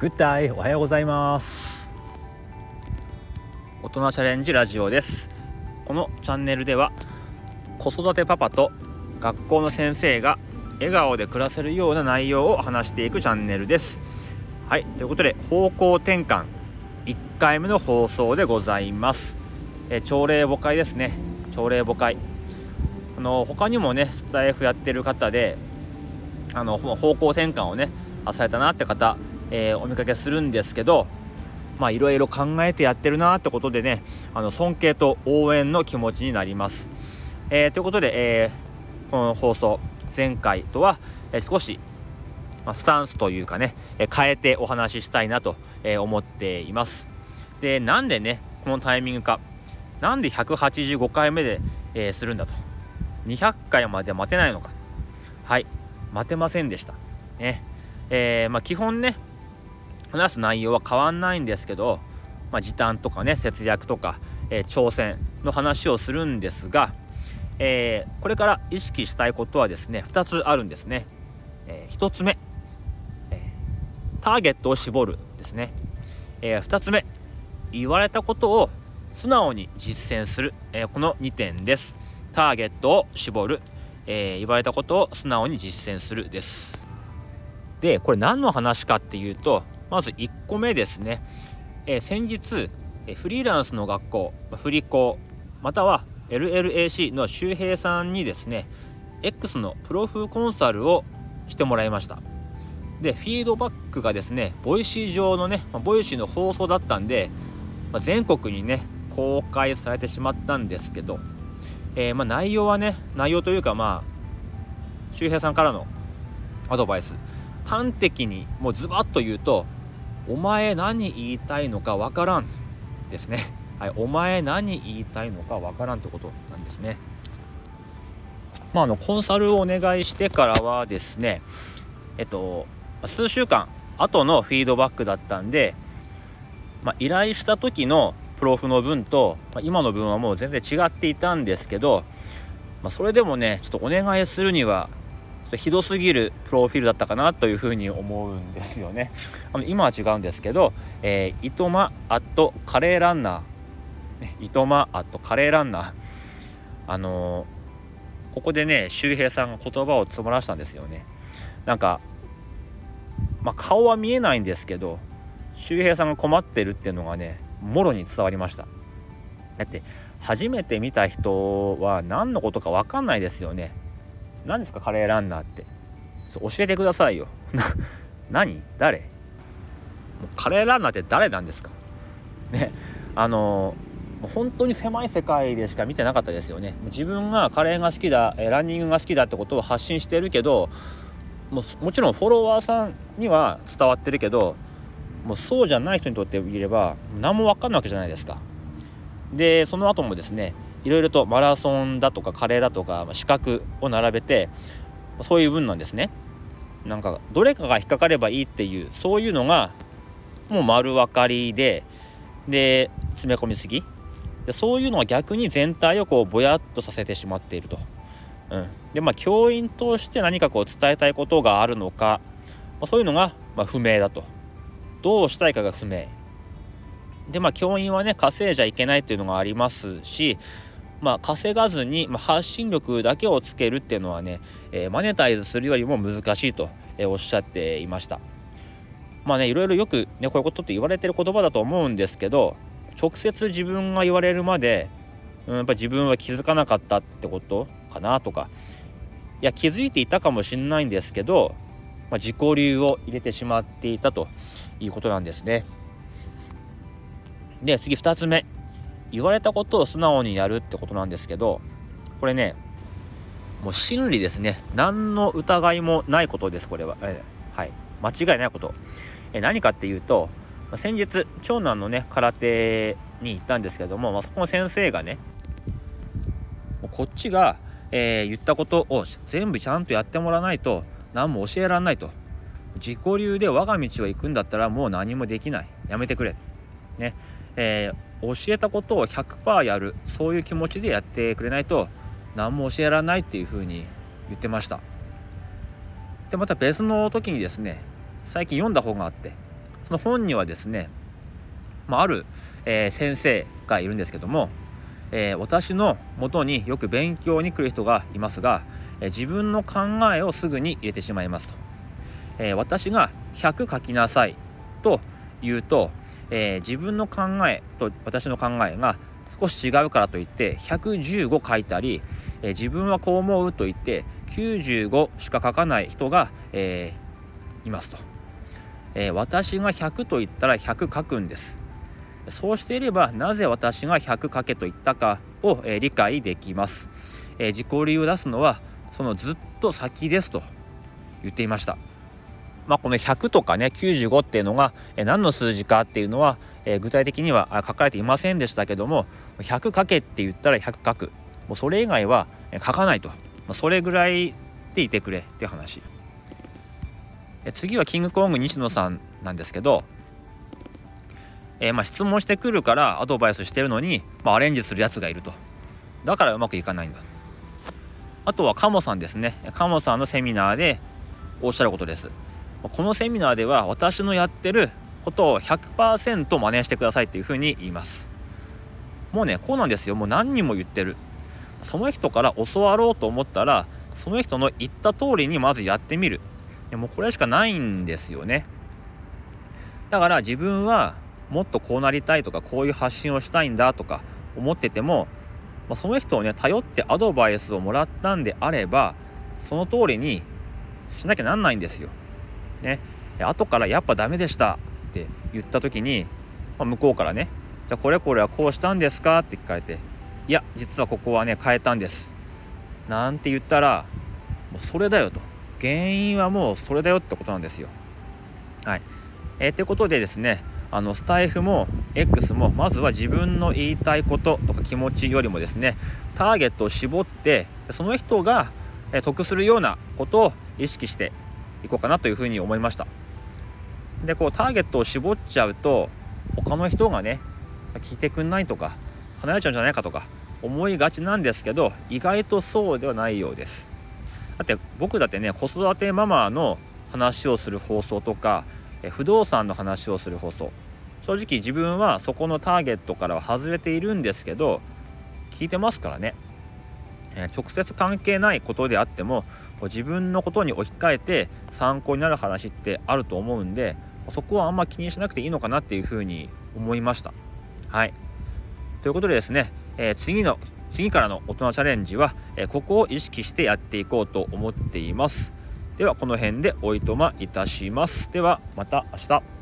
グッダイおはようございます。大人チャレンジラジオです。このチャンネルでは子育てパパと学校の先生が笑顔で暮らせるような内容を話していくチャンネルです。はいということで方向転換。1回目の放送でございます。え朝礼母会ですね。朝礼母会。あの他にもねスタイフやってる方であの方向転換をねされたなって方えー、お見かけするんですけどまあいろいろ考えてやってるなってことでねあの尊敬と応援の気持ちになります。えー、ということで、えー、この放送前回とは、え少し、まあ、スタンスというかね、え変えてお話ししたいなと、え思っています。でなんでねこのタイミングかなんで185回目で、えするんだと200回まで待てないのかはい待てませんでした。ねえー、まあ、基本ね話す内容は変わんないんですけど、まあ、時短とかね節約とか、えー、挑戦の話をするんですが、えー、これから意識したいことはですね2つあるんですね、えー、1つ目、えターゲットを絞るですね、え2つ目言われたことを素直に実践する、えこの2点です。ターゲットを絞る、え言われたことを素直に実践するです。でこれ何の話かっていうとまず1個目ですね、え、先日、えフリーランスの学校フリコまたは LLAC の周平さんにですね X のプロフコンサルをしてもらいました。でフィードバックがですね Voicy 上のねま Voicy の放送だったんで、まあ、全国にね公開されてしまったんですけど、えー、まあ、内容はね内容というかまあ周平さんからのアドバイス。端的にもうズバッと言うとお前何言いたいのかわからんですね。はい、お前何言いたいのかわからんってことなんですね。まあ、あのコンサルをお願いしてからはですね、えっと、数週間後のフィードバックだったんで、まあ、依頼した時のプロフの分と、まあ、今の分はもう全然違っていたんですけど、まあ、それでもねちょっとお願いするにはひどすぎるプロフィールだったかなというふうに思うんですよね。あの今は違うんですけど、えー、いとまアットカレーランナー、いとまアットカレーランナー、あのー、ここでね、周平さんが言葉を詰まらしたんですよね。なんか、まあ、顔は見えないんですけど、周平さんが困ってるっていうのがね、もろに伝わりました。だって、初めて見た人は何のことか分かんないですよね。何ですかカレーランナーって。教えてくださいよ。何？誰？カレーランナーって誰なんですか？ねあの本当に狭い世界でしか見てなかったですよね。自分がカレーが好きだランニングが好きだってことを発信してるけどもうもちろんフォロワーさんには伝わってるけどもうそうじゃない人にとっていれば何も分かんないわけじゃないですか。でその後もですねいろいろとマラソンだとかカレーだとか資格を並べてそういう分なんですねなんかどれかが引っかかればいいっていうそういうのがもう丸分かりでで詰め込みすぎでそういうのは逆に全体をこうぼやっとさせてしまっていると。うん、でまあ教員として何かこう伝えたいことがあるのか、まあ、そういうのがま不明だと。どうしたいかが不明。でまあ教員はね稼いじゃいけないっていうのがありますしまあ、稼がずに、まあ、発信力だけをつけるっていうのはね、えー、マネタイズするよりも難しいと、えー、おっしゃっていました。まあねいろいろよくねこういうことって言われてる言葉だと思うんですけど直接自分が言われるまで、うん、やっぱ自分は気づかなかったってことかなとかいや気づいていたかもしれないんですけど、まあ、自己流を入れてしまっていたということなんですね。で次2つ目言われたことを素直にやるってことなんですけどこれねもう真理ですね。何の疑いもないことですこれは、えー、はい。間違いないこと、えー、何かっていうと先日長男のね空手に行ったんですけども、まあ、そこの先生がねこっちが、えー、言ったことを全部ちゃんとやってもらわないと何も教えられないと。自己流で我が道を行くんだったらもう何もできない。やめてくれ。ね。えー教えたことを100%やるそういう気持ちでやってくれないと何も教えられないっていうふうに言ってました。でまた別の時にですね最近読んだ本があってその本にはですね、まあ、ある、えー、先生がいるんですけども、えー、私のもとによく勉強に来る人がいますが、え自分の考えをすぐに入れてしまいますと、え私が100書きなさいと言うと、え自分の考えと私の考えが少し違うからといって115書いたり、え自分はこう思うと言って95しか書かない人が、えー、いますと、えー、私が100と言ったら100書くんです。そうしていればなぜ私が100書けと言ったかを、えー、理解できます、え自己理由を出すのはそのずっと先ですと言っていました。まあ、この100とかね95っていうのが、何の数字かっていうのは、具体的には書かれていませんでしたけども100書けって言ったら100書くもうそれ以外は書かないと、それぐらいでいてくれっていう話。次はキングコング西野さんなんですけど、えー、まあ質問してくるからアドバイスしてるのに、まあ、アレンジするやつがいると。だからうまくいかないんだ。あとはカモさんですね。カモさんのセミナーでおっしゃることです。このセミナーでは私のやってることを100%真似してくださいっていうふうに言います。もうねこうなんですよ。もう何人も言ってる。その人から教わろうと思ったらその人の言った通りにまずやってみる。でもこれしかないんですよね。だから自分はもっとこうなりたいとかこういう発信をしたいんだとか思ってても、まあ、その人をね頼ってアドバイスをもらったんであればその通りにしなきゃなんないんですよ。ね。後からやっぱダメでしたって言った時に、まあ、向こうからねじゃあこれこれはこうしたんですかって聞かれていや実はここはね変えたんです。なんて言ったらもうそれだよと。原因はもうそれだよってことなんですよ。はい。えー、ってことでですねあのスタイフも X もまずは自分の言いたいこととか気持ちよりもですねターゲットを絞ってその人が得するようなことを意識していこうかなというふうに思いました。でこうターゲットを絞っちゃうと他の人がね聞いてくんないとか離れちゃうんじゃないかとか思いがちなんですけど意外とそうではないようです。だって僕だってね子育てママの話をする放送とか不動産の話をする放送。正直自分はそこのターゲットからは外れているんですけど聞いてますからね、直接関係ないことであってもこう自分のことに置き換えて参考になる話ってあると思うんでそこはあんま気にしなくていいのかなっていうふうに思いました。はい。ということでですね、えー、次の次からの大人チャレンジは、えー、ここを意識してやっていこうと思っています。ではこの辺でおいとまいたします。ではまた明日。